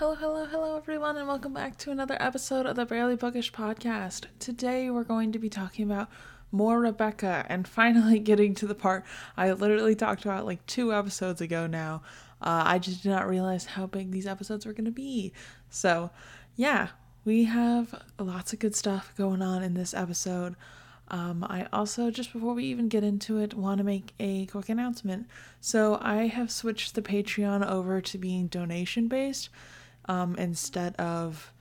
Hello, hello, hello, everyone, and welcome back to another episode of the Barely Bookish podcast. Today, we're going to be talking about more Rebecca and finally getting to the part I literally talked about like two episodes ago now. Uh, I just did not realize how big these episodes were going to be. So, yeah, we have lots of good stuff going on in this episode. Um, I also, just before we even get into it, want to make a quick announcement. So, I have switched the Patreon over to being donation based um, instead of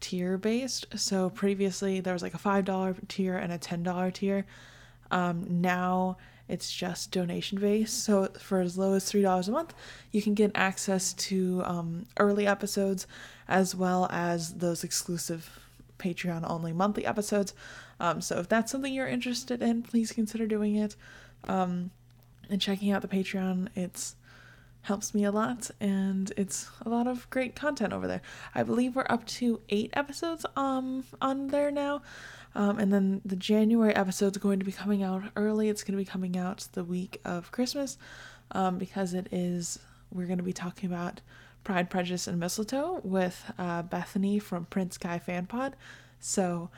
tier based. So, previously there was like a $5 tier and a $10 tier. Um, now it's just donation based. So, for as low as $3 a month, you can get access to um, early episodes as well as those exclusive Patreon only monthly episodes. Um, so if that's something you're interested in, please consider doing it. Um, and checking out the Patreon, it's helps me a lot and it's a lot of great content over there. I believe we're up to 8 episodes um on there now. Um, and then the January episode is going to be coming out early. It's going to be coming out the week of Christmas um, because it is, we're going to be talking about Pride, Prejudice, and Mistletoe with uh, Bethany from Prince Guy Fan Pod. So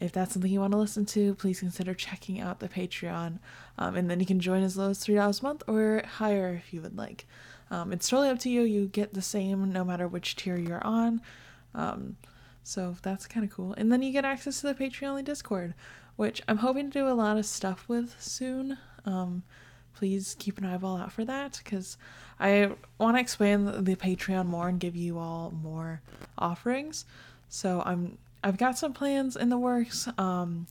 if that's something you want to listen to, please consider checking out the Patreon. Um, and then you can join as low as $3 a month or higher if you would like. Um, it's totally up to you. You get the same no matter which tier you're on. Um, so that's kind of cool. And then you get access to the Patreon only Discord, which I'm hoping to do a lot of stuff with soon. Um, please keep an eyeball out for that because I want to expand the Patreon more and give you all more offerings. So I'm I've got some plans in the works, um,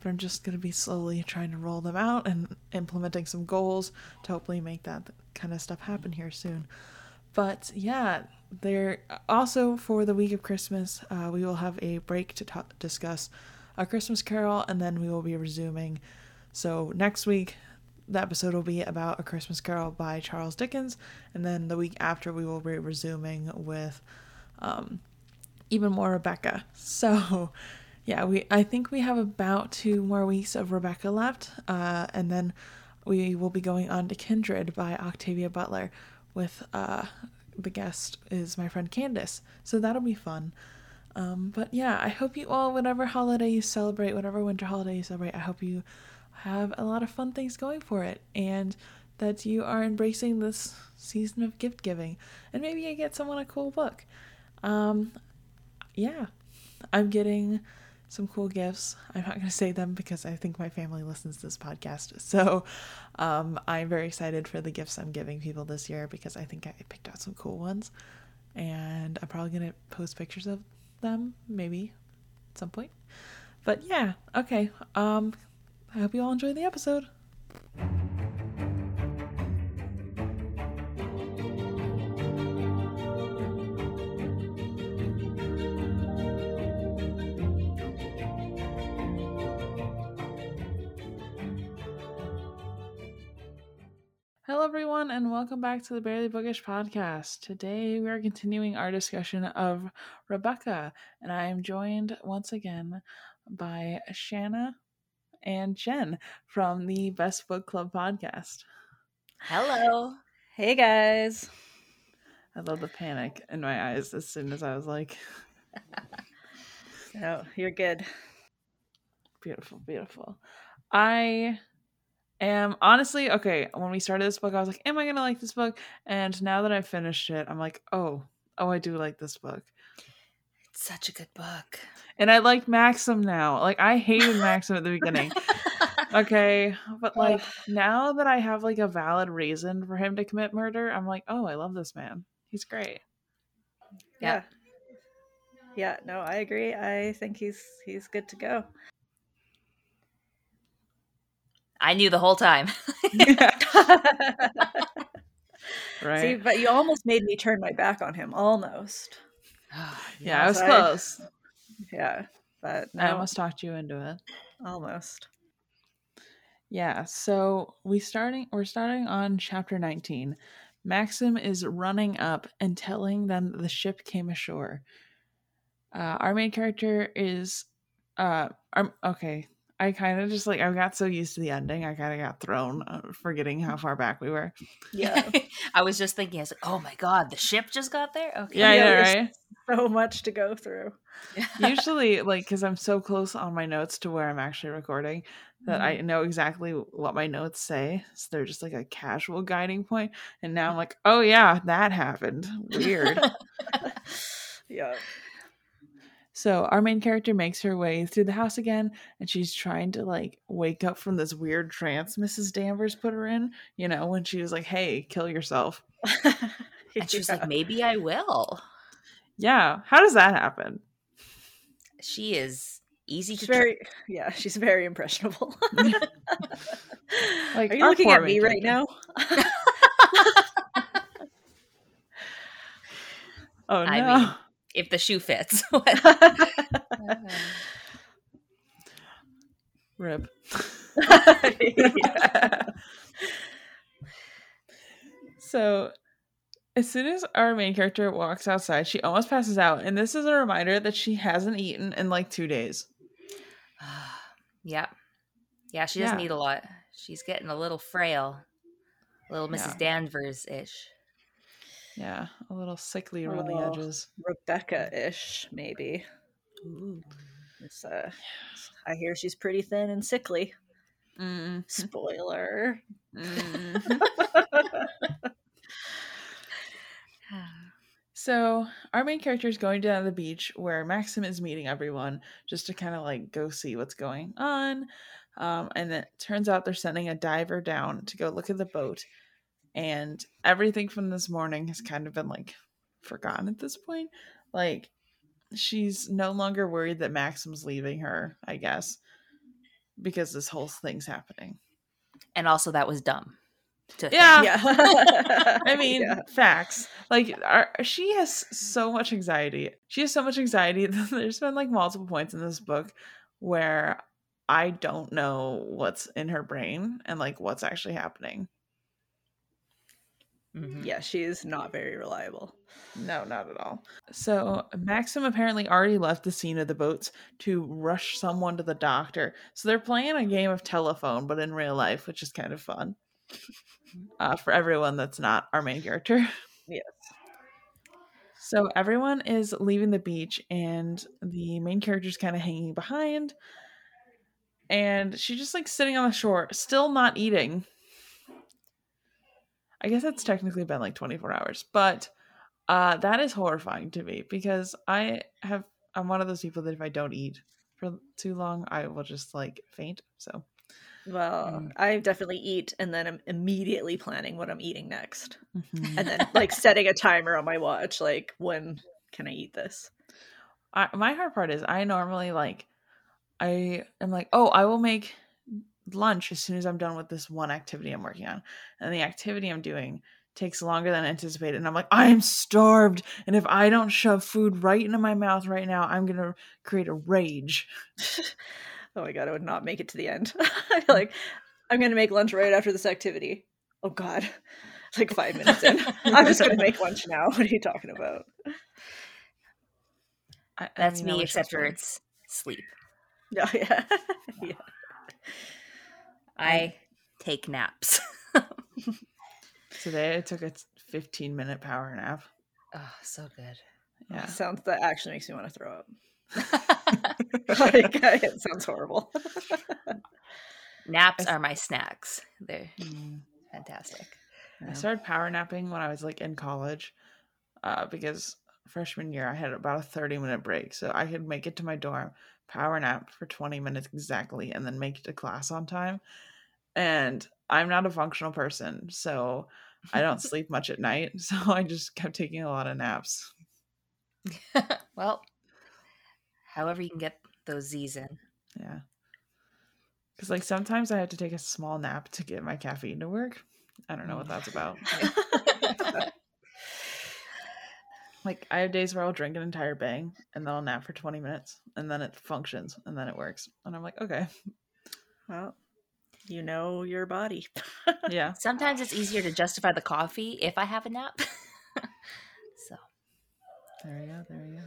but I'm just gonna be slowly trying to roll them out and implementing some goals to hopefully make that kind of stuff happen here soon. But yeah, there also for the week of Christmas, uh, we will have a break to discuss a Christmas Carol, and then we will be resuming. So next week, the episode will be about A Christmas Carol by Charles Dickens, and then the week after we will be resuming with um, even more Rebecca. So yeah, we I think we have about two more weeks of Rebecca left, uh, and then we will be going on to Kindred by Octavia Butler with uh, the guest is my friend Candace. So that'll be fun. Um, but yeah, I hope you all, whatever holiday you celebrate, whatever winter holiday you celebrate, I hope you have a lot of fun things going for it and that you are embracing this season of gift giving. And maybe you get someone a cool book. Um, yeah, I'm getting some cool gifts. I'm not going to say them because I think my family listens to this podcast. So um, I'm very excited for the gifts I'm giving people this year because I think I picked out some cool ones. And I'm probably going to post pictures of them maybe at some point. But yeah, okay. Um, I hope you all enjoy the episode. Hello, everyone, and welcome back to the Barely Bookish podcast. Today, we are continuing our discussion of Rebecca, and I am joined once again by Shanna and Jen from the Best Book Club podcast. Hello. Hey, guys. I love the panic in my eyes as soon as I was like, No, you're good. beautiful, beautiful. I am honestly okay. When we started this book, I was like, Am I gonna like this book? And now that I've finished it, I'm like, Oh, oh, I do like this book. It's such a good book. And I like Maxim now. Like I hated Maxim at the beginning. Okay, but like now that I have like a valid reason for him to commit murder, I'm like, oh, I love this man. He's great. yeah. Yeah, no, I agree. I think he's he's good to go. I knew the whole time. right. See, but you almost made me turn my back on him. Almost. yeah, I was I- close. Yeah. But no, I almost talked you into it. almost. Yeah, so we starting we're starting on chapter 19. Maxim is running up and telling them the ship came ashore. Uh, our main character is uh our, okay, I kind of just like I got so used to the ending, I kind of got thrown, uh, forgetting how far back we were. Yeah. I was just thinking, I was like, oh my god, the ship just got there. Okay. Yeah, Yeah, yeah, right. so much to go through. Usually, like, because I'm so close on my notes to where I'm actually recording, that Mm-hmm. I know exactly what my notes say. So they're just like a casual guiding point. And now I'm like, oh yeah, that happened. Weird. Yeah. So our main character makes her way through the house again, and she's trying to like wake up from this weird trance Mrs. Danvers put her in. You know, when she was like, "Hey, kill yourself." and she was Yeah. like, maybe I will. Yeah, how does that happen? She is easy She's to very yeah, she's very impressionable. Like, Are you looking at me main right now? Oh no. I mean- if the shoe fits. Rip. Yeah. So, as soon as our main character walks outside, she almost passes out, and this is a reminder that she hasn't eaten in like two days. yeah. Yeah, she doesn't Yeah. eat a lot. She's getting a little frail. Little Mrs. Yeah. Danvers ish. Yeah, a little sickly around the edges. Rebecca-ish, maybe. It's, uh, I hear she's pretty thin and sickly. Mm. Spoiler. Mm. So our main character is going down to the beach where Maxim is meeting everyone just to kind of like go see what's going on. Um, and it turns out they're sending a diver down to go look at the boat. And everything from this morning has kind of been like forgotten at this point. Like she's no longer worried that Maxim's leaving her, I guess, because this whole thing's happening. And also, that was dumb. To. Yeah. Yeah. I mean, Yeah. facts. Like, our, she has so much anxiety. She has so much anxiety that there's been like multiple points in this book where I don't know what's in her brain and like what's actually happening. Mhm. yeah, is not very reliable. No, not at all. So, Maxim apparently already left the scene of the boats to rush someone to the doctor. So, they're playing a game of telephone, but in real life, which is kind of fun uh, for everyone that's not our main character. Yes. So everyone is leaving the beach, and the main character's kind of hanging behind. And she's just like sitting on the shore, still not eating. I guess it's technically been like 24 hours, but uh, that is horrifying to me because I have, I'm one of those people that if I don't eat for too long, I will just like faint. So, Well, Mm. I definitely eat and then I'm immediately planning what I'm eating next. mhm. And then like setting a timer on my watch, like when can I eat this? I, my hard part is I normally like I am like, oh, I will make lunch as soon as I'm done with this one activity I'm working on. And the activity I'm doing takes longer than anticipated. And I'm like, I'm starved. And if I don't shove food right into my mouth right now, I'm gonna create a rage. oh my god, I would not make it to the end. Mm. like I'm gonna make lunch right after this activity. Oh god. Like five minutes in. I'm just gonna make lunch now. What are you talking about? I, I That's mean, me, wish I was except for it's sleep. Yeah, yeah. yeah. I take naps. today I took a 15 minute power nap. oh, so good. Yeah. Sounds that actually makes me want to throw up. like it sounds horrible. Naps are my snacks. They're Mm. fantastic. I started power napping when I was like in college, uh, because freshman year I had about a thirty minute break, so I could make it to my dorm, power nap for twenty minutes exactly, and then make it to class on time. And I'm not a functional person, so I don't sleep much at night, so I just kept taking a lot of naps. well, however you can get those Z's in. Yeah, because like sometimes I have to take a small nap to get my caffeine to work. I don't know what that's about. Like I have days where I'll drink an entire bang and then I'll nap for 20 minutes and then it functions and then it works. And I'm like, okay. well, you know your body. Yeah. Sometimes it's easier to justify the coffee if I have a nap. so There we go. There we go.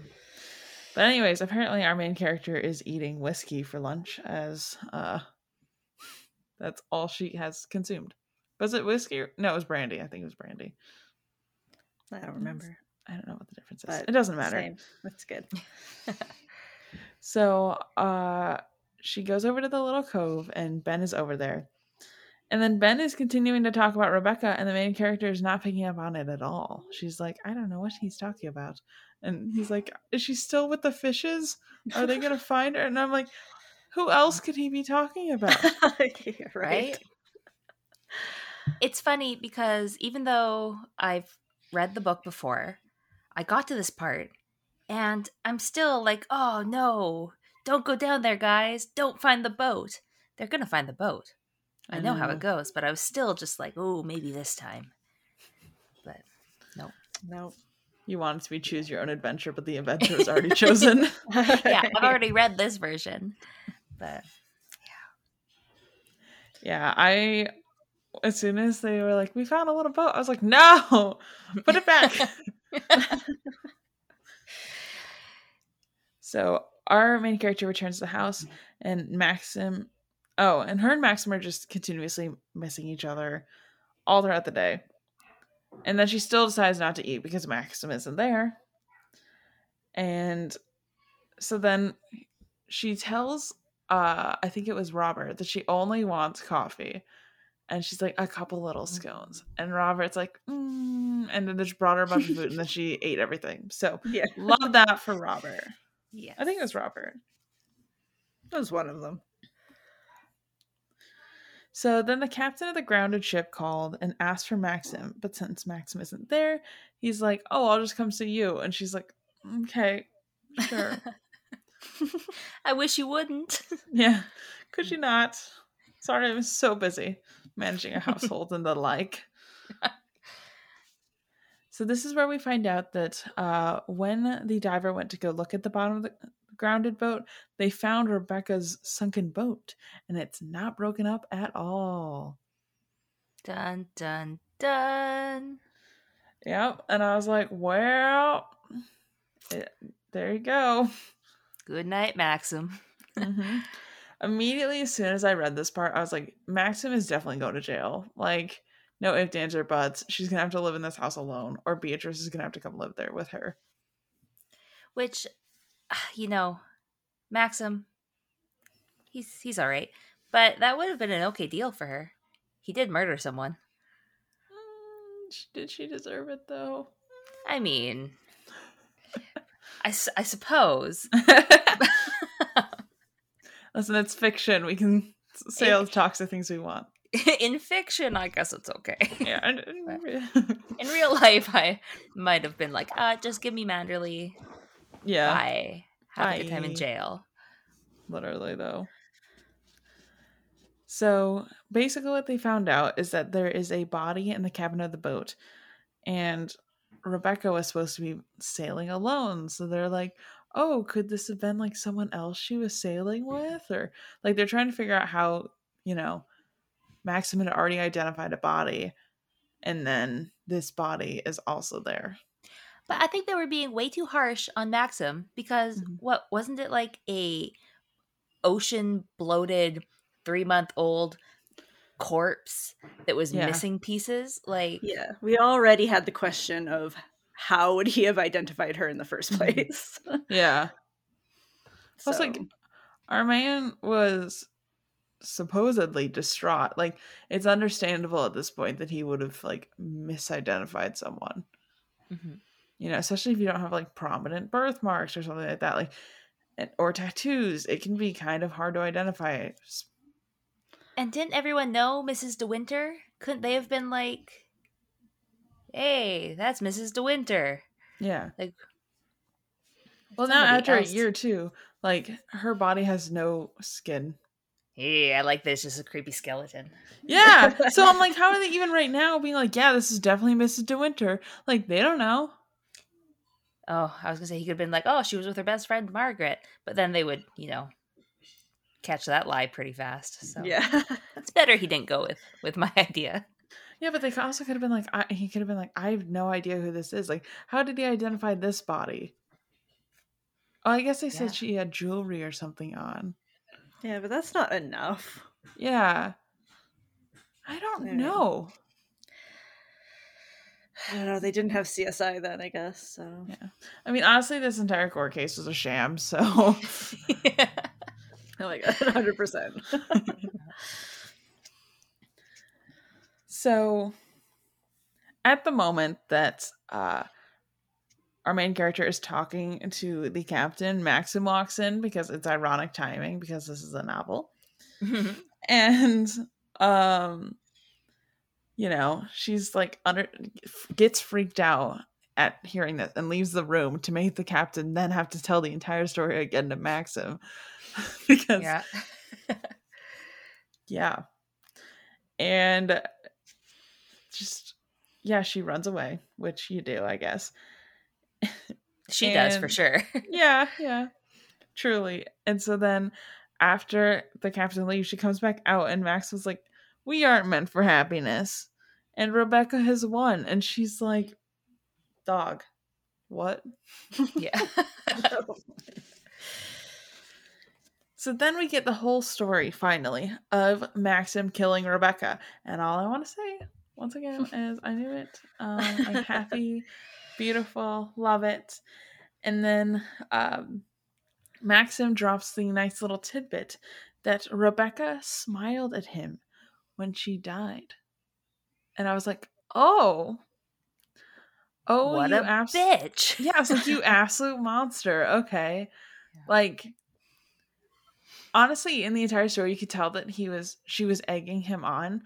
But anyways, apparently our main character is eating whiskey for lunch as uh that's all she has consumed. Was it whiskey? Or, no, it was brandy. I think it was brandy. I don't remember. I don't know what the difference is. But it doesn't matter. Same. That's good. So uh she goes over to the little cove and Ben is over there. And then Ben is continuing to talk about Rebecca and the main character is not picking up on it at all. She's like, I don't know what he's talking about. And he's like, Is she still with the fishes? Are they gonna find her? And I'm like, who else could he be talking about? right. right? It's funny because even though I've read the book before, I got to this part and I'm still like, oh no, don't go down there, guys. Don't find the boat. They're going to find the boat. I, know, how it mm. goes, but I was still just like, oh, maybe this time. But no. No. You wanted to be choose your own adventure, but the adventure was already chosen. Yeah, I've already read this version. But yeah. yeah, I as soon as they were like, We found a little boat, I was like, No, put it back. so our main character returns to the house and Maxim oh, and her and Maxim are just continuously missing each other all throughout the day. And then she still decides not to eat because Maxim isn't there. And so then she tells uh I think it was Robert that she only wants coffee. And she's like, a couple little scones. And Robert's like, mm, and then just brought her a bunch of food and then she ate everything. So yeah. love that for Robert. Yeah. I think it was Robert. That was one of them. So then the captain of the grounded ship called and asked for Maxim, but since Maxim isn't there, he's like, "Oh, I'll just come see you." And she's like, "Okay, sure, I wish you wouldn't. yeah, could you not? Sorry, I was so busy managing a household and the like." So this is where we find out that uh, when the diver went to go look at the bottom of the grounded boat, they found Rebecca's sunken boat, and it's not broken up at all. Dun dun dun. Yep. And I was like, well, it, there you go. Good night, Maxim. hmm Immediately, as soon as I read this part, I was like, Maxim is definitely going to jail. Like, no ifs, ands, or buts. She's to have to live in this house alone, or Beatrice is to have to come live there with her. Which, you know, Maxim, he's he's all right, but that would have been an okay deal for her. He did murder someone. Mm, Did she deserve it, though? I mean, I I suppose. Listen, it's fiction. We can say all the toxic things we want. In fiction, I guess it's okay. Yeah. In real life, I might have been like, uh, just give me Manderley. yeah. I Have a good time in jail. literally though so basically what they found out is that there is a body in the cabin of the boat and rebecca was supposed to be sailing alone so they're like oh could this have been like someone else she was sailing with or like they're trying to figure out how you know maxim had already identified a body and then this body is also there But I think they were being way too harsh on Maxim because Mhm. what wasn't it like a ocean bloated three month old corpse that was Yeah. missing pieces? Like Yeah. We already had the question of how would he have identified her in the first Mhm. place? yeah Plus, like, our man was supposedly distraught. Like, it's understandable at this point that he would have like misidentified someone. Mhm. You know, especially if you don't have like prominent birthmarks or something like that, like or tattoos. It can be kind of hard to identify. And didn't everyone know Mrs. De Winter? Couldn't they have been like, "Hey, that's Mrs. De Winter"? Yeah. Like, Well, now after else- a year too, like her body has no skin. Hey, I like this. Just a creepy skeleton. Yeah. so I'm like, how are they even right now being like, yeah, this is definitely Mrs. De Winter? Like they don't know. Oh, I was gonna say he could have been like, "Oh, she was with her best friend Margaret," but then they would, you know, catch that lie pretty fast. So yeah. it's better he didn't go with with my idea. Yeah, but they also could have been like, I, he could have been like, I have no idea who this is. Like, how did he identify this body? Oh, I guess they said she had jewelry or something on. Yeah, but that's not enough. Yeah. I don't Yeah. know. I don't know. They didn't have CSI then, I guess. So Yeah. I mean, honestly, this entire court case was a sham, so yeah. oh my god, hundred percent. So, at the moment that uh, our main character is talking to the captain, Maxim walks in because it's ironic timing because this is a novel, and um, you know, she's like under gets freaked out at hearing this and leaves the room to make the captain then have to tell the entire story again to Maxim because yeah. yeah. And just yeah, she runs away, which you do, I guess. She does for sure. Yeah, yeah. Truly. And so then after the captain leaves, she comes back out and Max was like, "We aren't meant for happiness." And Rebecca has won and she's like, "Dog. What?" yeah. So then we get the whole story finally of Maxim killing Rebecca. And all I want to say, once again, is I knew it. Um, I'm happy, beautiful, love it. And then um, Maxim drops the nice little tidbit that Rebecca smiled at him when she died. And I was like, oh. Oh, what you a abs- bitch. yeah, I was like, you absolute monster. Okay. Yeah. Like, honestly, in the entire story, you could tell that he was, she was egging him on,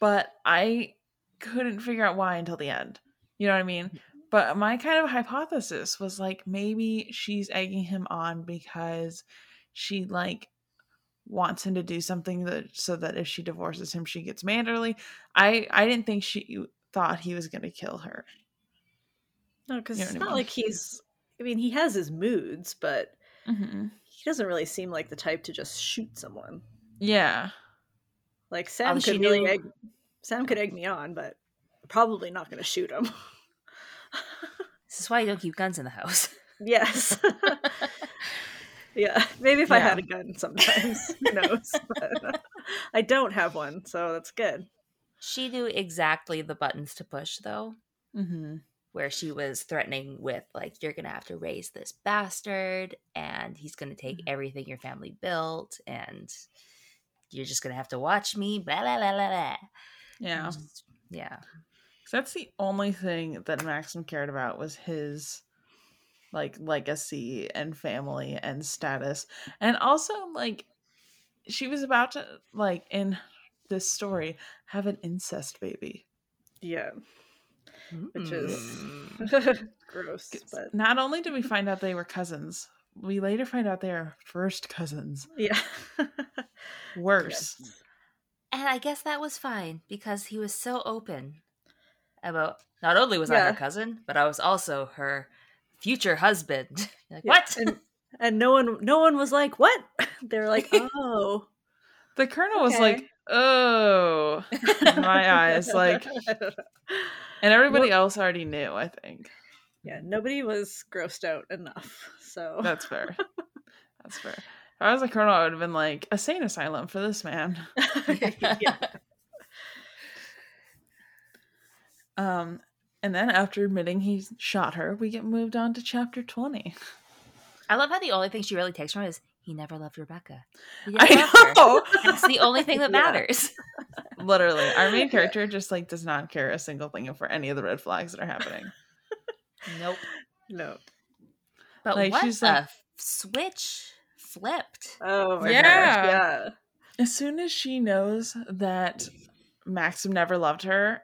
but I couldn't figure out why until the end. You know what I mean? But my kind of hypothesis was like, maybe she's egging him on because she, like, wants him to do something that so that if she divorces him she gets Manderley i i didn't think she thought he was going to kill her No, because You know it's what I not mean? like he's. I mean, he has his moods, but mm-hmm. he doesn't really seem like the type to just shoot someone. yeah Like Sam Oh, she could really knew- egg. Sam could egg me on, but probably not going to shoot him. This is why you don't keep guns in the house. yes. yeah, maybe if I had a gun sometimes, who knows? But I don't have one, so that's good. she knew exactly the buttons to push though. mm-hmm. where she was threatening with like you're gonna have to raise this bastard and he's gonna take Mhm. everything your family built and you're just gonna have to watch me blah blah blah blah blah yeah Just- yeah that's the only thing that maxim cared about was his like legacy and family and status and also like she was about to like in this story have an incest baby Yeah, which is Mm. gross, but not only did we find out they were cousins we later find out they are first cousins yeah. worse Yes. and i guess that was fine because he was so open about not only was i her cousin but i was also her future husband like Yeah, what And, and no one, no one was like, "What?" They're like, "Oh." the colonel was like oh my eyes like and everybody else already knew i think yeah, nobody was grossed out enough. So That's fair. That's fair. If I was a colonel, I would have been like, a sane asylum for this man. yeah. Um, and then after admitting he shot her, we get moved on to chapter 20. i love how the only thing she really takes from it is he never loved rebecca he I love know. That's the only thing that Yeah. matters. Literally. Our main character just like does not care a single thing for any of the red flags that are happening. Nope. No. But Like, what she's a like- switch flipped. Oh my Yeah. gosh. Yeah. As soon as she knows that Maxim never loved her,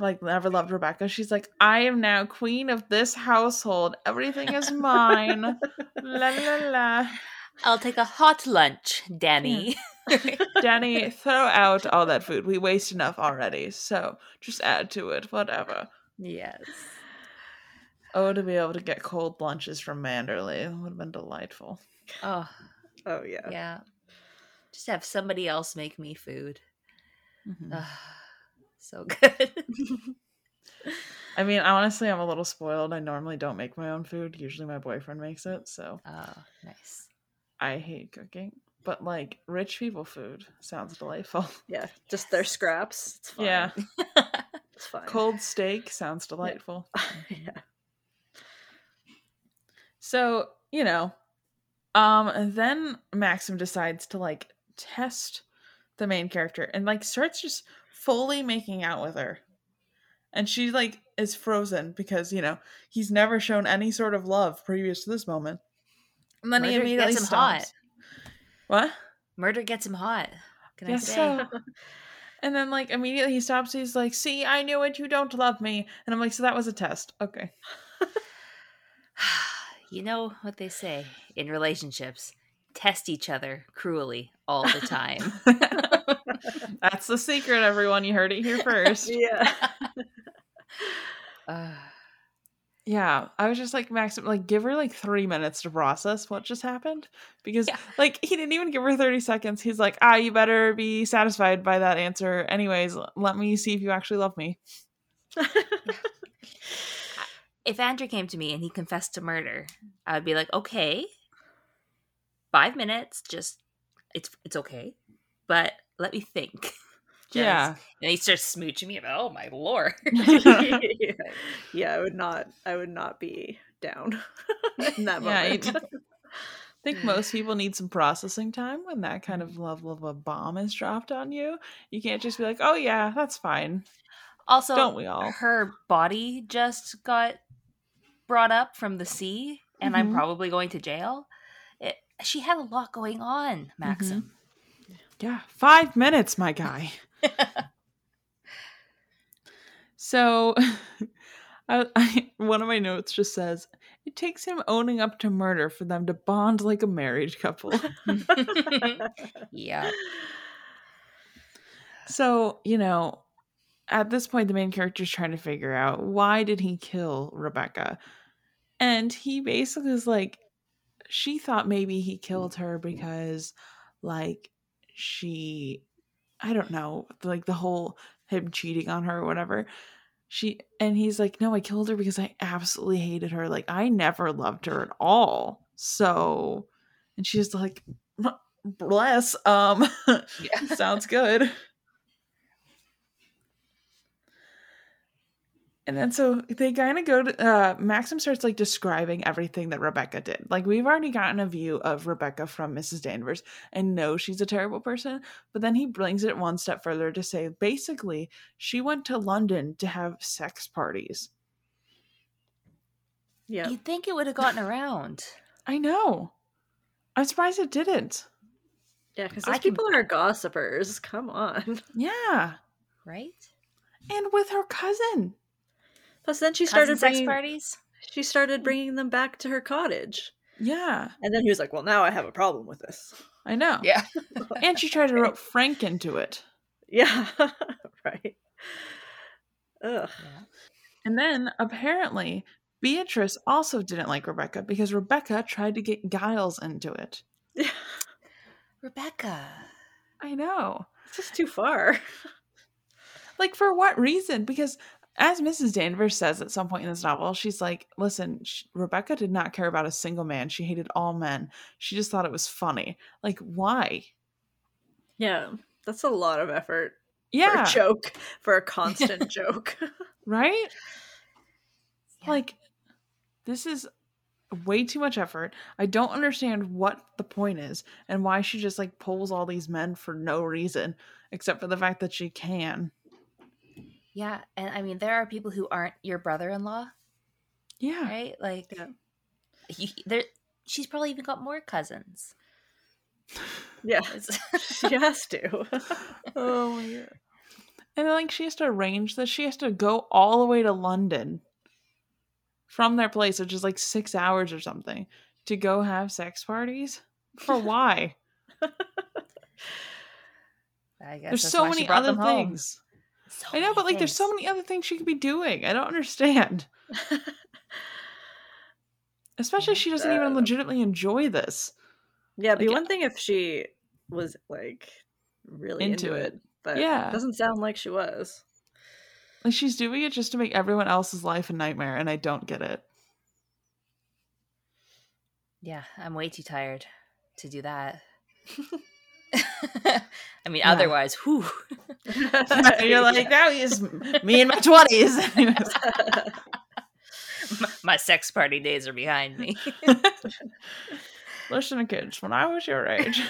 like never loved Rebecca, she's like, I am now queen of this household. Everything is mine. la la la. I'll take a hot lunch, Danny. Danny, throw out all that food. We waste enough already. So just add to it, whatever. yes. Oh, to be able to get cold lunches from Manderley would have been delightful. Oh, Oh yeah. yeah. Just have somebody else make me food. Mhm. So good. I mean, honestly, I'm a little spoiled. I normally don't make my own food. Usually my boyfriend makes it, so Oh, nice. I hate cooking. But like rich people food sounds delightful. Yeah, just their scraps. It's fine. Yeah. it's fine. Cold steak sounds delightful. yeah. So, you know, um then Maxim decides to like test the main character and like starts just fully making out with her. And she like is frozen because, you know, he's never shown any sort of love previous to this moment. And then he immediately gets him stops. hot. What? Murder gets him hot. Can I Yes, say? so. And then like immediately he stops. He's like, "See, I knew it. You don't love me." And I'm like, "So that was a test." Okay. you know what they say in relationships test each other cruelly all the time. That's the secret, everyone. You heard it here first. yeah. Uh, Yeah, I was just like, Maxim, like, give her like three minutes to process what just happened because, Yeah. like, he didn't even give her 30 seconds. He's like, ah, you better be satisfied by that answer. Anyways, let me see if you actually love me. if Andrew came to me and he confessed to murder, I would be like, okay, five minutes, just it's it's okay, but let me think. Yeah. and he starts smooching me. About, oh my lord! yeah. Yeah, I would not I would not be down in that moment. it- I think most people need some processing time when that kind of level of a bomb is dropped on you. You can't just be like, oh, yeah, that's fine. Also, Don't we all? her body just got brought up from the sea, and I'm Mhm. probably going to jail. It, she had a lot going on, Maxim. Yeah, five minutes, my guy. So, I, I, one of my notes just says it takes him owning up to murder for them to bond like a married couple. yeah. so, you know, at this point, the main character is trying to figure out why did he kill Rebecca, and he basically is like, she thought maybe he killed her because, like, she, I don't know, like the whole him cheating on her or whatever. She and he's like, no, I killed her because I absolutely hated her. Like, I never loved her at all. So, and she's like, bless. Um, Yeah. sounds good. And then so they kind of go to uh Maxim starts like describing everything that Rebecca did. Like we've already gotten a view of Rebecca from Mrs. Danvers and know she's a terrible person, but then he brings it one step further to say basically she went to London to have sex parties. yeah. You'd think it would have gotten around. I know. I'm surprised it didn't. Yeah, because I those can- people are gossipers. Come on. Yeah. Right? And with her cousin. Plus, then she Cousin started sex bringing, parties? she started hmm. bringing them back to her cottage, Yeah. and then he was like, "Well, now I have a problem with this." I know. Yeah. And she tried to rope Frank into it. Yeah, right. Ugh. yeah. And then apparently Beatrice also didn't like Rebecca because Rebecca tried to get Giles into it. Yeah, Rebecca. I know. it's just too far. Like for what reason? Because as Mrs. Danvers says at some point in this novel, she's like, "Listen, sh- Rebecca did not care about a single man. She hated all men. She just thought it was funny. Like why? Yeah, that's a lot of effort Yeah, for a joke, for a constant joke. right? Yeah. Like this is way too much effort. I don't understand what the point is and why she just like pulls all these men for no reason except for the fact that she can. Yeah, and I mean, there are people who aren't your brother-in-law, Yeah. right? Like, Yeah. you, there, she's probably even got more cousins. yeah, she has to. Oh my god. And then, like she has to arrange this. She has to go all the way to London from their place, which is like six hours or something, to go have sex parties. For why? I guess there's so many other things. So I know, but like there's so many other things she could be doing. I don't understand. Especially she doesn't even legitimately enjoy this. yeah, it'd be Like, one thing if she was like really Into into, it. it, but Yeah. it doesn't sound like she was. Like she's doing it just to make everyone else's life a nightmare, and I don't get it. Yeah, I'm way too tired to do that. I mean, Yeah. otherwise, whew. You're like, now he's me in my twenties. my, my sex party days are behind me. Listen, kids, when I was your age.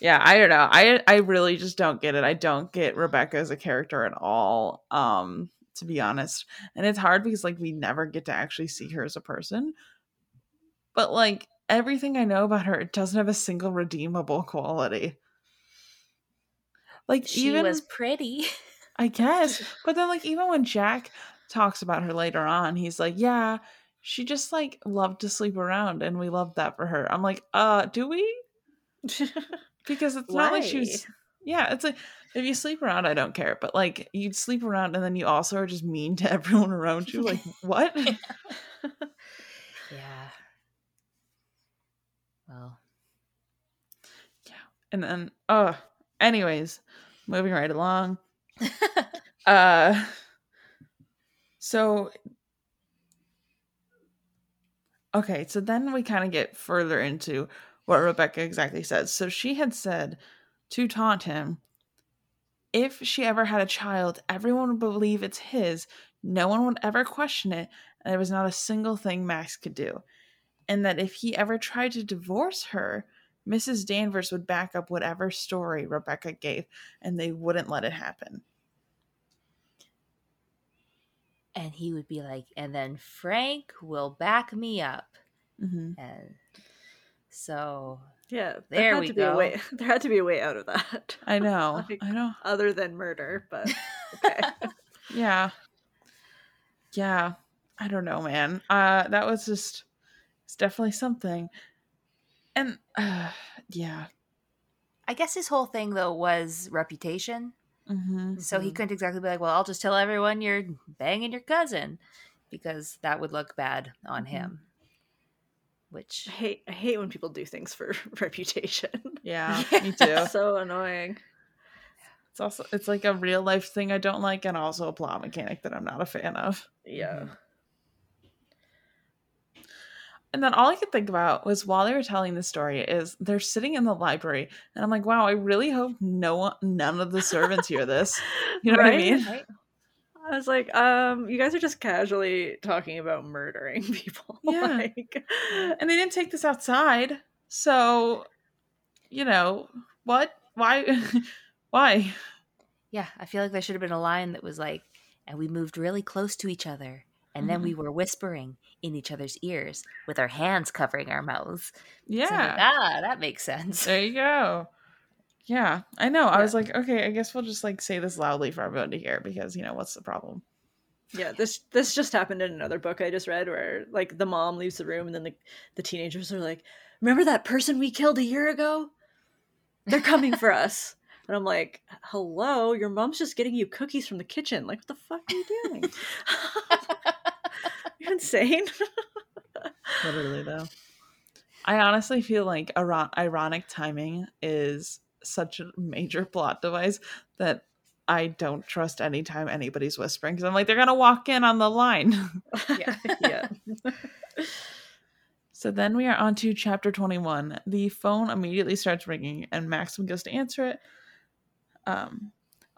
yeah, I don't know. I I really just don't get it. I don't get Rebecca as a character at all. Um, to be honest. And it's hard because like we never get to actually see her as a person. But like everything I know about her, it doesn't have a single redeemable quality. Like she even was pretty. I guess. But then like even when Jack talks about her later on, he's like, Yeah, she just like loved to sleep around and we loved that for her. I'm like, uh, do we? Because it's not like she was Yeah, it's like if you sleep around, I don't care. But like you sleep around and then you also are just mean to everyone around you. Like, what? yeah. Well, Yeah. and then uh anyways, moving right along. uh so okay so then we kind of get further into what rebecca exactly says so she had said to taunt him if she ever had a child everyone would believe it's his. No one would ever question it. And there was not a single thing max could do and that if he ever tried to divorce her mrs danvers would back up whatever story rebecca gave and they wouldn't let it happen and he would be like, and then Frank will back me up. hmm And so, yeah, There had we to be a go. way. There had to be a way out of that. i know Like- i know other than murder, but okay. Yeah. Yeah. I don't know, man. Uh that was just it's definitely something. And uh yeah. I guess his whole thing, though, was reputation. Mm-hmm. So he Mhm. couldn't exactly be like, well, I'll just tell everyone you're banging your cousin because that would look bad on Mhm. him. Which, I hate I hate when people do things for reputation. Yeah, me too. so annoying. It's also it's like a real life thing I don't like and also a plot mechanic that I'm not a fan of. Yeah. And then all I could think about was while they were telling the story is they're sitting in the library and I'm like, wow, I really hope no one none of the servants hear this. You know what I mean? right? I was like, um, you guys are just casually talking about murdering people. Yeah. like, and they didn't take this outside. So, you know, what? Why? Why? Yeah, I feel like there should have been a line that was like, and we moved really close to each other, and then we were whispering in each other's ears with our hands covering our mouths. So like, Yeah. ah, that makes sense. There you go. Yeah, I know. I was like, okay, I guess we'll just like say this loudly for everyone to hear because, you know, what's the problem? yeah, this this just happened in another book I just read where like the mom leaves the room and then the, the teenagers are like, Remember that person we killed a year ago? They're coming for us. And I'm like, hello, your mom's just getting you cookies from the kitchen. Like, what the fuck are you doing? You're insane. Literally, though. I honestly feel like iron- ironic timing is such a major plot device that I don't trust anytime anybody's whispering because I'm like, they're going to walk in on the line. Yeah. yeah. So then we are on to chapter 21. The phone immediately starts ringing, and Maxim goes to answer it. Um,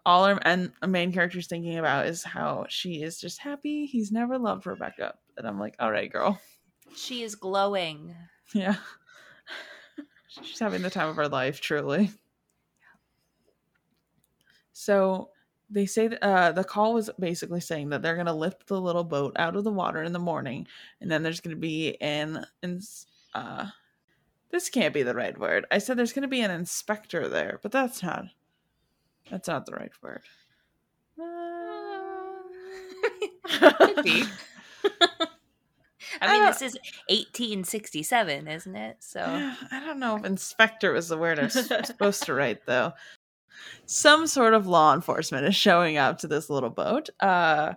all our and a main character's thinking about is how she is just happy he's never loved Rebecca. And I'm like, all right, girl. she is glowing. Yeah. She's having the time of her life, truly. So they say that uh, the call was basically saying that they're going to lift the little boat out of the water in the morning, and then there's going to be an, ins uh, this can't be the right word. I said there's going to be an inspector there, but that's not, that's not the right word. Could be. I mean, Uh, this is 1867, isn't it? So I don't know if inspector was the word I was supposed to write though. Some sort of law enforcement is showing up to this little boat. Uh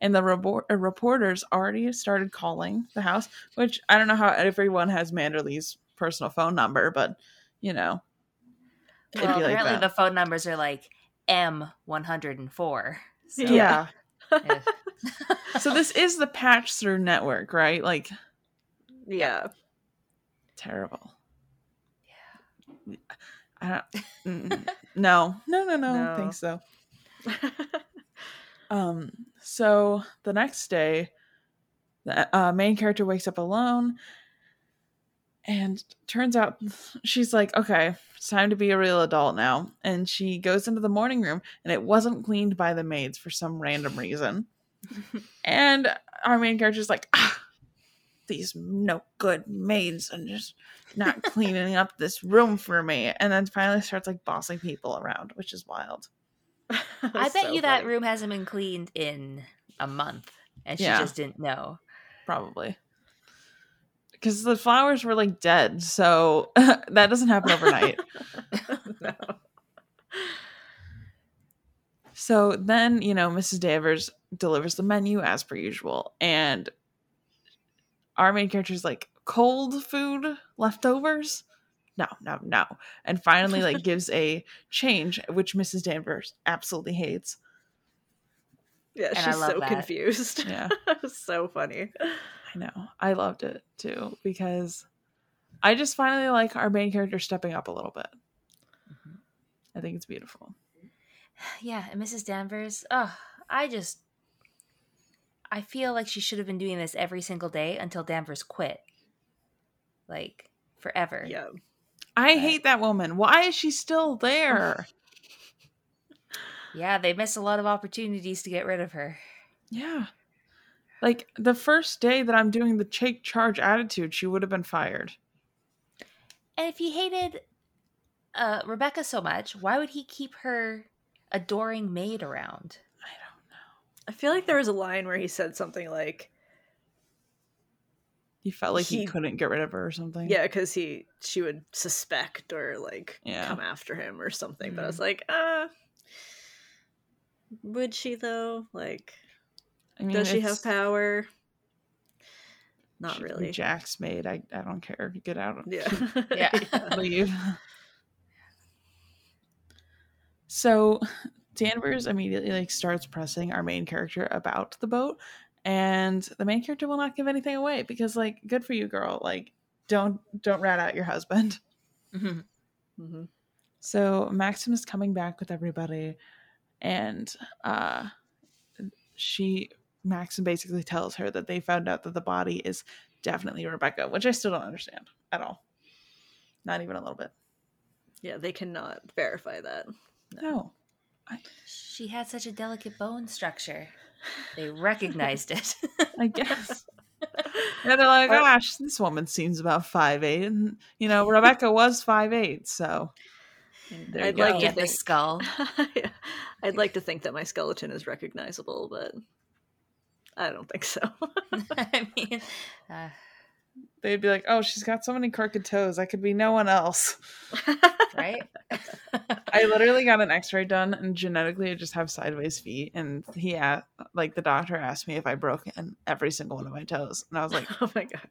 and the report- uh, reporters already started calling the house, which I don't know how everyone has Manderley's personal phone number, but you know, well, be like apparently that. the phone numbers are like M104. So, yeah. eh. so this is the patch through network, right? Like Yeah. terrible. Yeah. I don't, mm, no, no, no, no, I don't think so. Um, so the next day, the uh, main character wakes up alone, and turns out she's like, okay, it's time to be a real adult now. And she goes into the morning room, and it wasn't cleaned by the maids for some random reason. and our main character's like, ah, these no good maids and just not cleaning up this room for me. And then finally starts like bossing people around, which is wild. I bet So you that room hasn't been cleaned in a month, and she Yeah. just didn't know. probably because the flowers were like dead so that doesn't happen overnight no. so then you know mrs danvers delivers the menu as per usual and our main character is like cold food leftovers no no no and finally like gives a change which mrs danvers absolutely hates Yeah, And she's so that. confused. Yeah. so funny. I know i loved it too because i just finally like our main character stepping up a little bit Mhm. i think it's beautiful Yeah, and Mrs. Danvers, oh, I just I feel like she should have been doing this every single day until Danvers quit. Like forever. Yeah. I But- hate that woman. Why is she still there? Yeah, they missed a lot of opportunities to get rid of her. yeah. Like the first day that I'm doing the take charge attitude, she would have been fired. And if he hated uh, Rebecca so much, why would he keep her adoring maid around? I don't know. I feel like there was a line where he said something like, He felt like he, He- couldn't get rid of her or something. yeah, because he she would suspect or like Yeah. come after him or something. But I was like, uh would she though? Like, I mean, does she have power? Not she could be really. Jack's maid. I, I don't care. Get out. Of- yeah. Yeah. Leave. So Danvers immediately like starts pressing our main character about the boat, and the main character will not give anything away because like, good for you, girl. Like, don't don't rat out your husband. Mhm. Mhm. So Maxim is coming back with everybody, and uh, she Maxim basically tells her that they found out that the body is definitely Rebecca, which I still don't understand at all. Not even a little bit. Yeah, they cannot verify that. No. She had such a delicate bone structure. They recognized it. I guess. Yeah, they're like, gosh, this woman seems about five eight, and you know, Rebecca was five eight, so there I'd go. like Looking to at the think skull. I'd like to think that my skeleton is recognizable, but I don't think so. I mean, uh, they'd be like, oh, she's got so many crooked toes. I could be no one else. right? I literally got an X-ray done, and genetically, I just have sideways feet. And he, asked, like, the doctor asked me if I broke in every single one of my toes, and I was like, oh my god.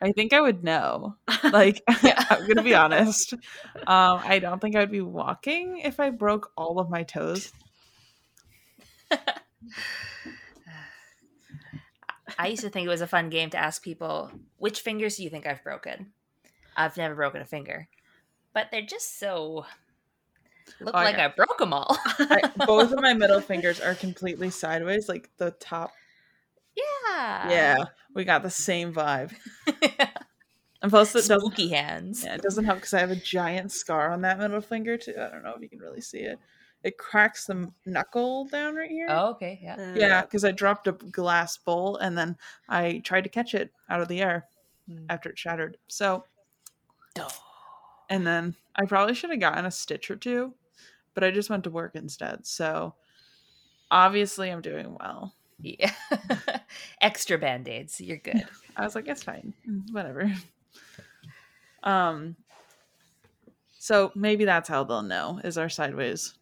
I think I would know. Like, I'm gonna be honest. Um, I don't think I'd be walking if I broke all of my toes. I used to think it was a fun game to ask people, which fingers do you think I've broken? I've never broken a finger. But they're just so. Look Oh, like know. I broke them all. I, both of my middle fingers are completely sideways, like the top. Yeah. Yeah, we got the same vibe. And plus, it doesn't. Spooky hands. Yeah, it doesn't help because I have a giant scar on that middle finger too. I don't know if you can really see it. It cracks the knuckle down right here. Oh, okay. Yeah. Uh, Yeah, because I dropped a glass bowl and then I tried to catch it out of the air Hmm. after it shattered. So, and then I probably should have gotten a stitch or two, but I just went to work instead. So, obviously, I'm doing well. Yeah. Extra band aids. You're good. I was like, it's fine, Mm, whatever. Um, so maybe that's how they'll know is our sideways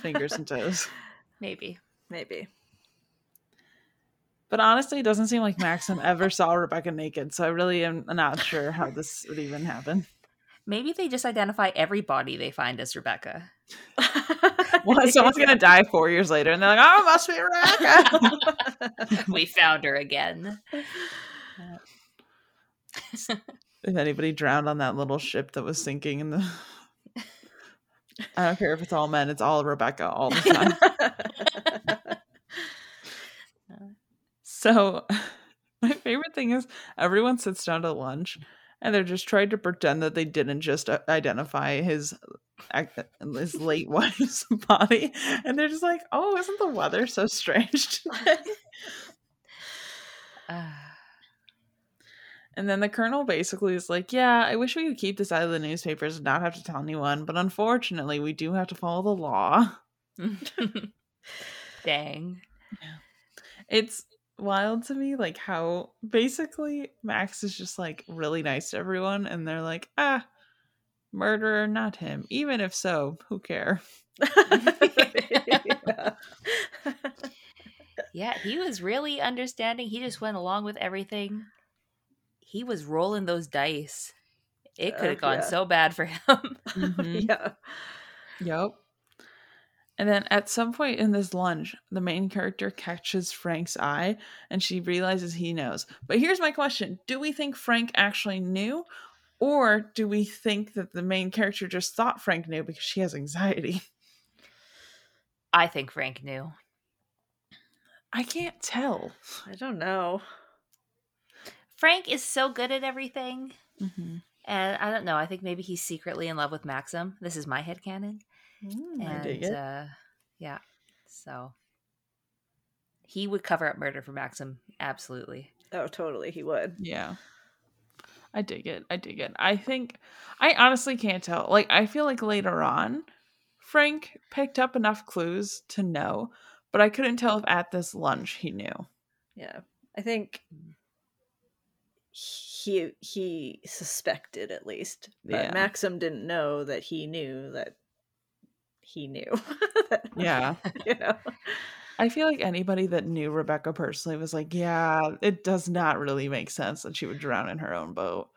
fingers and toes. Maybe. Maybe. But honestly, it doesn't seem like Maxim ever saw Rebecca naked, so I really am not sure how this would even happen. Maybe they just identify every body they find as Rebecca. Well, someone's gonna die four years later, and they're like, "Oh, it must be Rebecca." we found her again. if anybody drowned on that little ship that was sinking in the, I don't care if it's all men; it's all Rebecca all the time. so, my favorite thing is everyone sits down to lunch, and they're just trying to pretend that they didn't just uh, identify his his late wife's body, and they're just like, "Oh, isn't the weather so strange today?" Ah. And then the colonel basically is like, Yeah, I wish we could keep this out of the newspapers and not have to tell anyone, but unfortunately, we do have to follow the law. Dang. It's wild to me, like, how basically Max is just like really nice to everyone, and they're like, Ah, murderer, not him. Even if so, who care? Yeah. Yeah, he was really understanding. He just went along with everything. He was rolling those dice. It could have gone yeah. so bad for him. Mhm. yeah. Yep. And then at some point in this lunge, the main character catches Frank's eye and she realizes he knows. But here's my question Do we think Frank actually knew? Or do we think that the main character just thought Frank knew because she has anxiety? I think Frank knew. I can't tell. I don't know. Frank is so good at everything. Mhm. And I don't know. I think maybe he's secretly in love with Maxim. This is my headcanon. Mm, I And dig it. uh yeah. So he would cover up murder for Maxim. Absolutely. Oh, totally. He would. Yeah. I dig it. I dig it. I think I honestly can't tell. Like I feel like later on Frank picked up enough clues to know, but I couldn't tell if at this lunch he knew. Yeah. I think he he suspected at least, but Yeah. Maxim didn't know that he knew that he knew. That- Yeah. you know. I feel like anybody that knew Rebecca personally was like, yeah, it does not really make sense that she would drown in her own boat.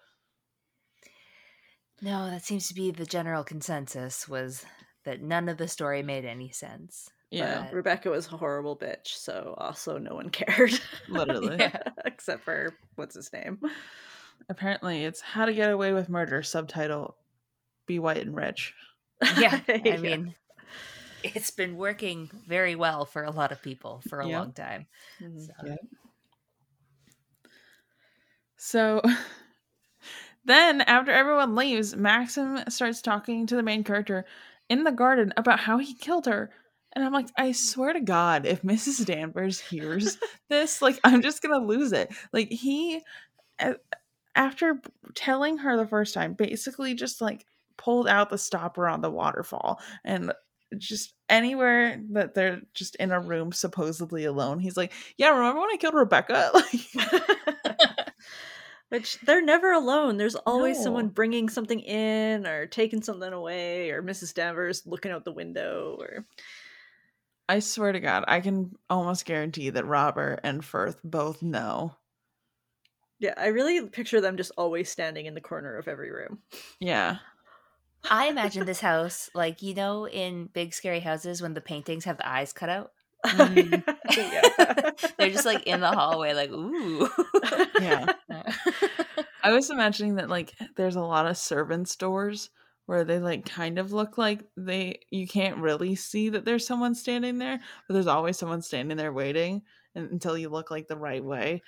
No, that seems to be the general consensus was that none of the story made any sense. Yeah, But- Rebecca was a horrible bitch, so also no one cared. literally. Yeah. Except for what's his name? Apparently, it's How to Get Away with Murder subtitle Be White and Rich. Yeah, I Yeah. mean, it's been working very well for a lot of people for a Yeah. long time. Mhm. So, Yeah. So then, after everyone leaves, Maxim starts talking to the main character in the garden about how he killed her. And I'm like, I mm. swear to God, if Mrs. Danvers hears this, like, I'm just gonna lose it. Like, he, after telling her the first time, basically just like pulled out the stopper on the waterfall and just anywhere that they're just in a room supposedly alone he's like yeah remember when i killed rebecca like Which they're never alone. There's always No. someone bringing something in or taking something away, or Mrs. Danvers looking out the window, or I swear to God, I can almost guarantee that Robert and Firth both know. yeah, I really picture them just always standing in the corner of every room. Yeah. I imagine this house like you know in big scary houses when the paintings have the eyes cut out. Mm. yeah. They're just like in the hallway, like ooh. Yeah. I was imagining that like there's a lot of servants' doors where they like kind of look like they you can't really see that there's someone standing there, but there's always someone standing there waiting until you look like the right way.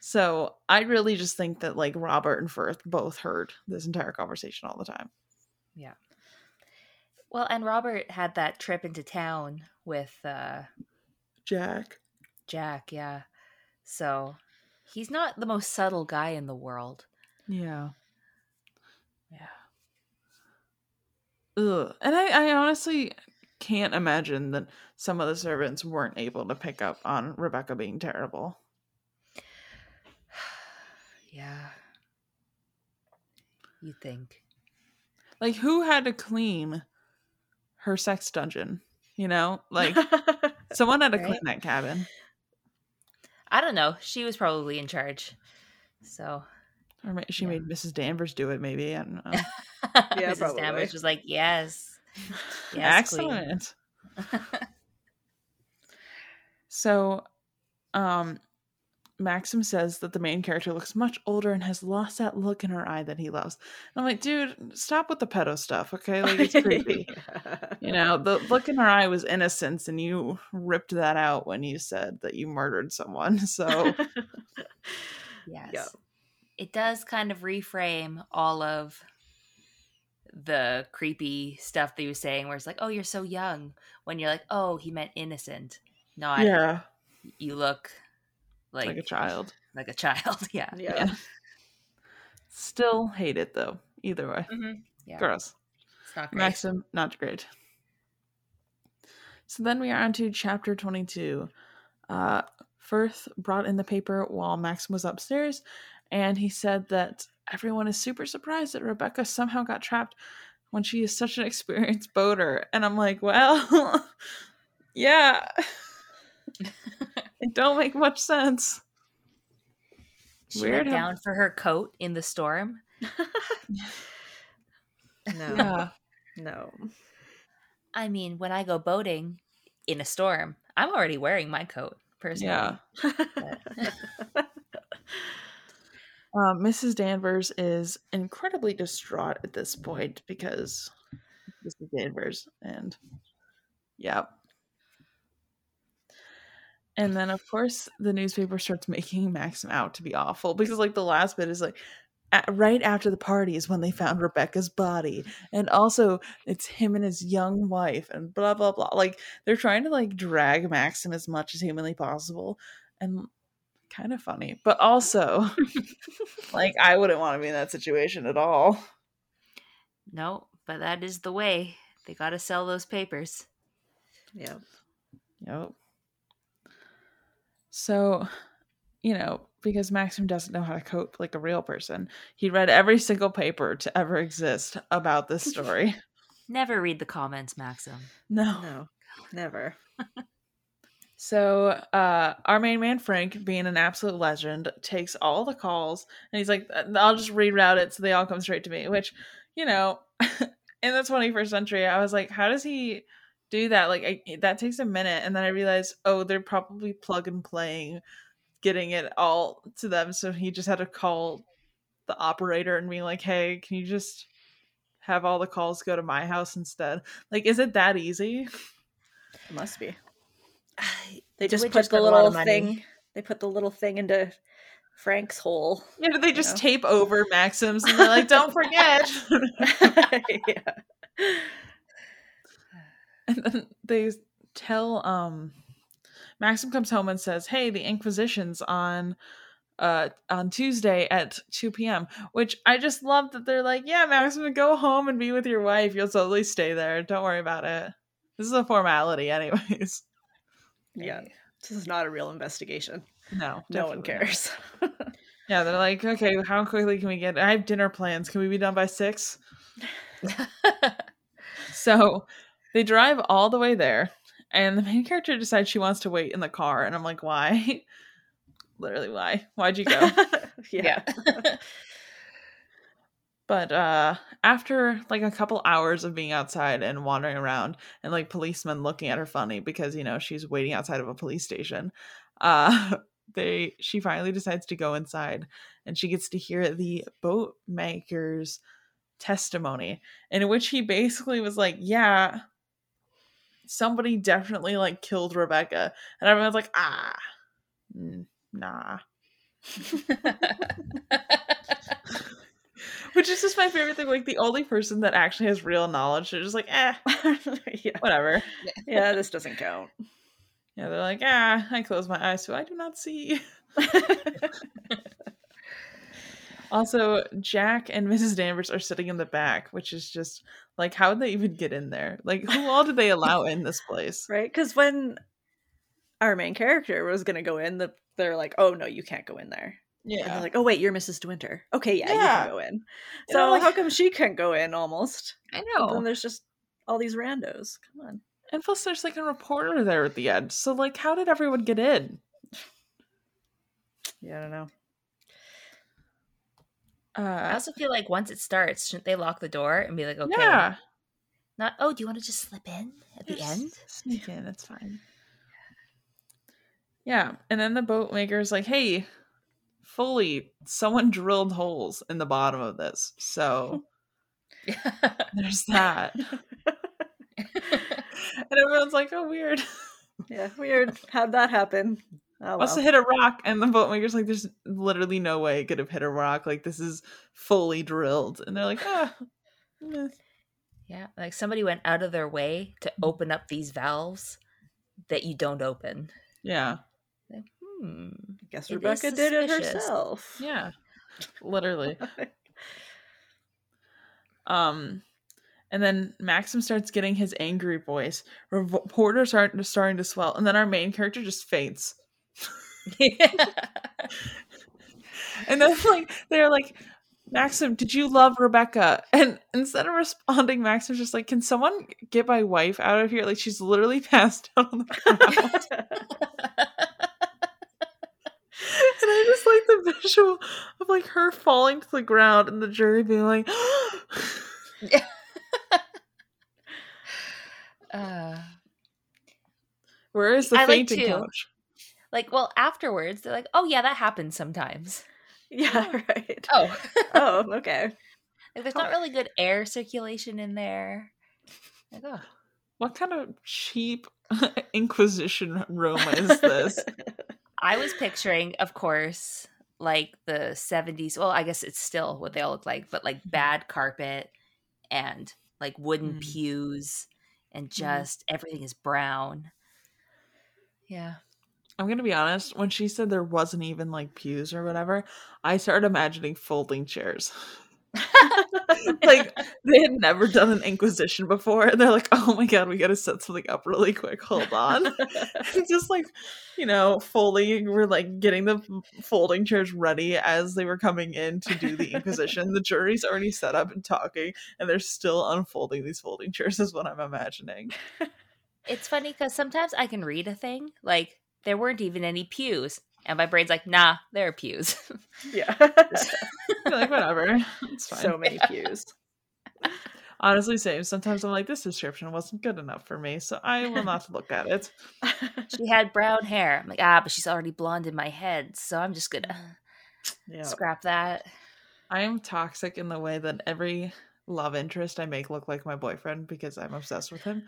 So I really just think that like Robert and Firth both heard this entire conversation all the time. yeah. Well, and Robert had that trip into town with uh Jack. Jack, yeah. So he's not the most subtle guy in the world. Yeah. Yeah. Ugh. And I, I honestly can't imagine that some of the servants weren't able to pick up on Rebecca being terrible. yeah. You think. Like, who had to clean her sex dungeon? You know, like someone had to Right. clean that cabin. I don't know. She was probably in charge. So Or she Yeah. made Mrs. Danvers do it, maybe. I don't know. Yeah, Mrs. probably. Was like, yes. Yes, queen." Excellent. So, um, Maxim says that the main character looks much older and has lost that look in her eye that he loves. And I'm like, dude, stop with the pedo stuff, okay? Like, it's creepy. you know, the look in her eye was innocence, and you ripped that out when you said that you murdered someone. So, Yes. Yeah. It does kind of reframe all of the creepy stuff that he was saying, where it's like, oh, you're so young. When you're like, oh, he meant innocent. Not yeah, you look like, like a child. Like a child. yeah. yeah. yeah. Still hate it though. Either way, Mhm. Yeah. gross. It's not great. Maxim, not great. So then we are on to chapter 22. Uh, Firth brought in the paper while Maxim was upstairs, and he said that everyone is super surprised that Rebecca somehow got trapped when she is such an experienced boater. And I'm like, well, yeah. it don't make much sense. She Weird went how- down for her coat in the storm. No. Yeah. No. I mean, when I go boating in a storm, I'm already wearing my coat personally. Yeah. Uh, Mrs. Danvers is incredibly distraught at this point because Mrs. Danvers and yeah. And then of course the newspaper starts making Maxim out to be awful because like the last bit is like at, right after the party is when they found Rebecca's body and also it's him and his young wife and blah blah blah like they're trying to like drag Maxim as much as humanly possible and kind of funny but also like I wouldn't want to be in that situation at all. No, but that is the way. They got to sell those papers. Yep. Yep. So, you know, because Maxim doesn't know how to cope like a real person, he read every single paper to ever exist about this story. Never read the comments, Maxim. no. No. Never. So, uh, our main man Frank, being an absolute legend, takes all the calls and he's like, "I'll just reroute it so they all come straight to me." Which, you know, in the 21st century, I was like, "How does he do that?" Like, I, that takes a minute, and then I realized, oh, they're probably plug and playing, getting it all to them. So he just had to call the operator and be like, "Hey, can you just have all the calls go to my house instead?" Like, is it that easy? It must be. They just put the got a lot little thing. They put the little thing into Frank's hole. Yeah, do they just know? tape over Maxims and they're like, "Don't forget." yeah. and then they tell um Maxim comes home and says, "Hey, the Inquisition's on uh on Tuesday at 2 p.m." Which I just love that they're like, "Yeah, Maxim, go home and be with your wife. You'll totally stay there. Don't worry about it. This is a formality, anyways." Yeah. This is not a real investigation. No, No one cares. Yeah, they're like, "Okay, how quickly can we get? I have dinner plans. Can we be done by six? So they drive all the way there, and the main character decides she wants to wait in the car, and I'm like, why? Literally, why? Why'd you go? yeah. But uh after like a couple hours of being outside and wandering around and like policemen looking at her funny because you know she's waiting outside of a police station uh they she finally decides to go inside and she gets to hear the boat maker's testimony in which he basically was like yeah somebody definitely like killed rebecca. And everyone's like ah nah which is just my favorite thing like the only person that actually has real knowledge they're just like eh yeah. whatever Yeah, this doesn't count. yeah they're like ah i close my eyes so i do not see also jack and mrs danvers are sitting in the back which is just like how would they even get in there like who all did they allow in this place right? Because when our main character was going to go in, the, they're like, oh, no, you can't go in there. And yeah they're like, oh, wait, you're Mrs. De Winter. Okay, yeah, you can go in. You So know, like- how come she can't go in almost? i know there's just all these randos. Come on. and plus there's like a reporter there at the end so like how did everyone get in Yeah, I don't know. I Uh, also feel like once it starts, shouldn't they lock the door and be like, okay, yeah. not oh, do you want to just slip in at the Just end? Sneak in, it's fine. Yeah, and then the boat maker's like, "Hey, fully, someone drilled holes in the bottom of this, so there's that." and everyone's like, "Oh, weird." yeah, weird. How'd that happen? Oh, Must have hit a rock, and the boat maker's like, "There's literally no way it could have hit a rock. Like this is fully drilled." And they're like, "Ah." meh." yeah, like somebody went out of their way to open up these valves that you don't open. Yeah, Hmm. guess It Rebecca did it herself. yeah, literally. Um, and then Maxim starts getting his angry voice. Reporters are starting to swell, and then our main character just faints. And then like they're like, Maxim, did you love Rebecca? And instead of responding, Maxim's just like, Can someone get my wife out of here? Like she's literally passed out on the ground. And I just like the visual of like her falling to the ground and the jury being like, uh, Where is the I like fainting to- coach? like, well, afterwards, they're like, oh, yeah, that happens sometimes. yeah, right. Oh. Oh, okay. like, there's not really good air circulation in there. Like, oh. What kind of cheap Inquisition room is this? I was picturing, of course, like the 70s. Well, I guess it's still what they all look like, but like bad carpet and like wooden Mm. pews and just everything is brown. Yeah. I'm gonna be honest. When she said there wasn't even like pews or whatever, I started imagining folding chairs. like they had never done an Inquisition before, and they're like, "Oh my god, we got to set something up really quick. Hold on." Just like, you know, folding. We're like getting the folding chairs ready as they were coming in to do the Inquisition. the jury's already set up and talking, and they're still unfolding these folding chairs. Is what I'm imagining. It's funny because sometimes I can read a thing like there weren't even any pews. And my brain's like, nah, there are pews. yeah. Like whatever, it's fine. so many pews. Honestly, same. Sometimes I'm like, this description wasn't good enough for me, so I will not look at it. she had brown hair. I'm like, ah, but she's already blonde in my head. So I'm just gonna yeah. scrap that. I am toxic in the way that every love interest I make look like my boyfriend because I'm obsessed with him.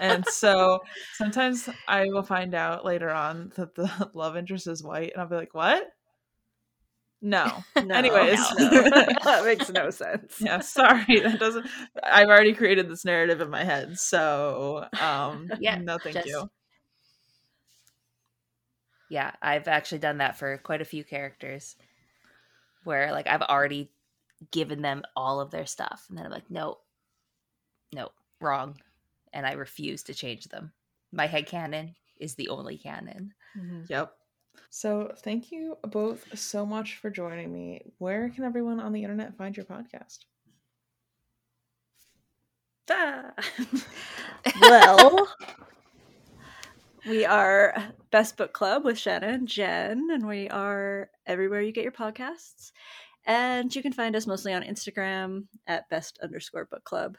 And so sometimes I will find out later on that the love interest is white, and I'll be like, what? No. No, Anyways. no. that makes no sense. Yeah, sorry. That doesn't I've already created this narrative in my head. So um Yeah, no thank just- you. Yeah, I've actually done that for quite a few characters where like I've already given them all of their stuff and then I'm like, no, no, wrong. And I refuse to change them. My head canon is the only canon. Mhm. Yep. So thank you both so much for joining me. Where can everyone on the internet find your podcast? Ah. well, we are Best Book Club with Shannon and Jen, and we are everywhere you get your podcasts. And you can find us mostly on Instagram at best underscore book club.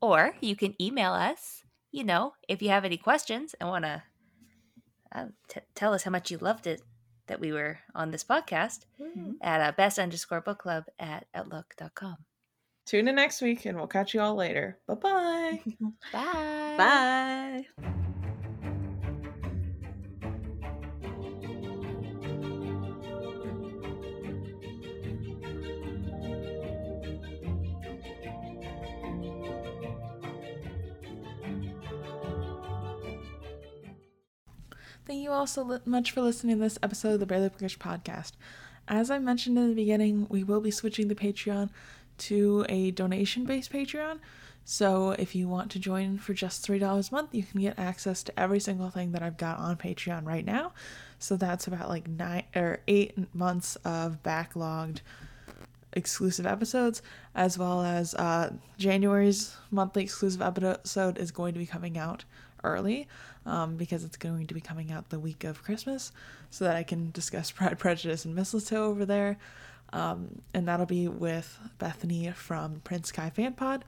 Or you can email us, you know, if you have any questions and want to uh, t- tell us how much you loved it that we were on this podcast at uh, best underscore book club at outlook.com. Tune in next week and we'll catch you all later. Bye-bye. Bye. Bye. Thank you all so much for listening to this episode of the Barely Bookish podcast. As I mentioned in the beginning, we will be switching the Patreon to a donation based Patreon. So if you want to join for just $3 a month, you can get access to every single thing that I've got on Patreon right now. So that's about like nine or eight months of backlogged exclusive episodes, as well as uh, January's monthly exclusive episode is going to be coming out early. Um, because it's going to be coming out the week of Christmas so that I can discuss Pride, Prejudice, and Mistletoe over there. Um, and that'll be with Bethany from Prince Kai Fan Pod.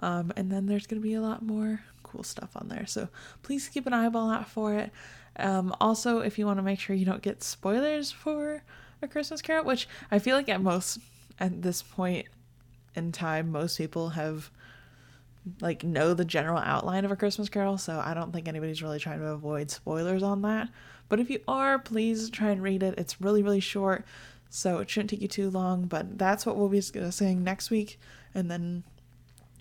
Um, and then there's going to be a lot more cool stuff on there. So please keep an eyeball out for it. Um, also, if you want to make sure you don't get spoilers for A Christmas Carol, which I feel like at most, at this point in time, most people have like know the general outline of A Christmas Carol. So I don't think anybody's really trying to avoid spoilers on that. But if you are, please try and read it. It's really, really short. So it shouldn't take you too long. But that's what we'll be saying next week. And then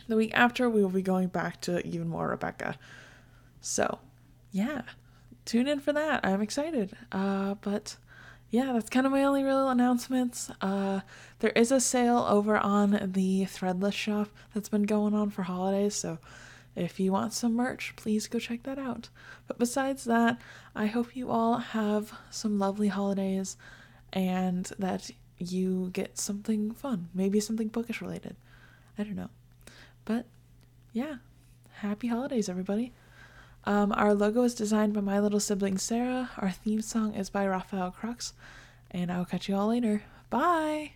the week after, we will be going back to even more Rebecca. So, yeah, tune in for that. I'm excited. Uh, but yeah, that's kind of my only real announcements. Uh, there is a sale over on the Threadless shop that's been going on for holidays. So, if you want some merch, please go check that out. But besides that, I hope you all have some lovely holidays and that you get something fun, maybe something bookish related. I don't know. But yeah, happy holidays, everybody. Um, our logo is designed by my little sibling Sarah. Our theme song is by Rafael Krux. And I will catch you all later. Bye!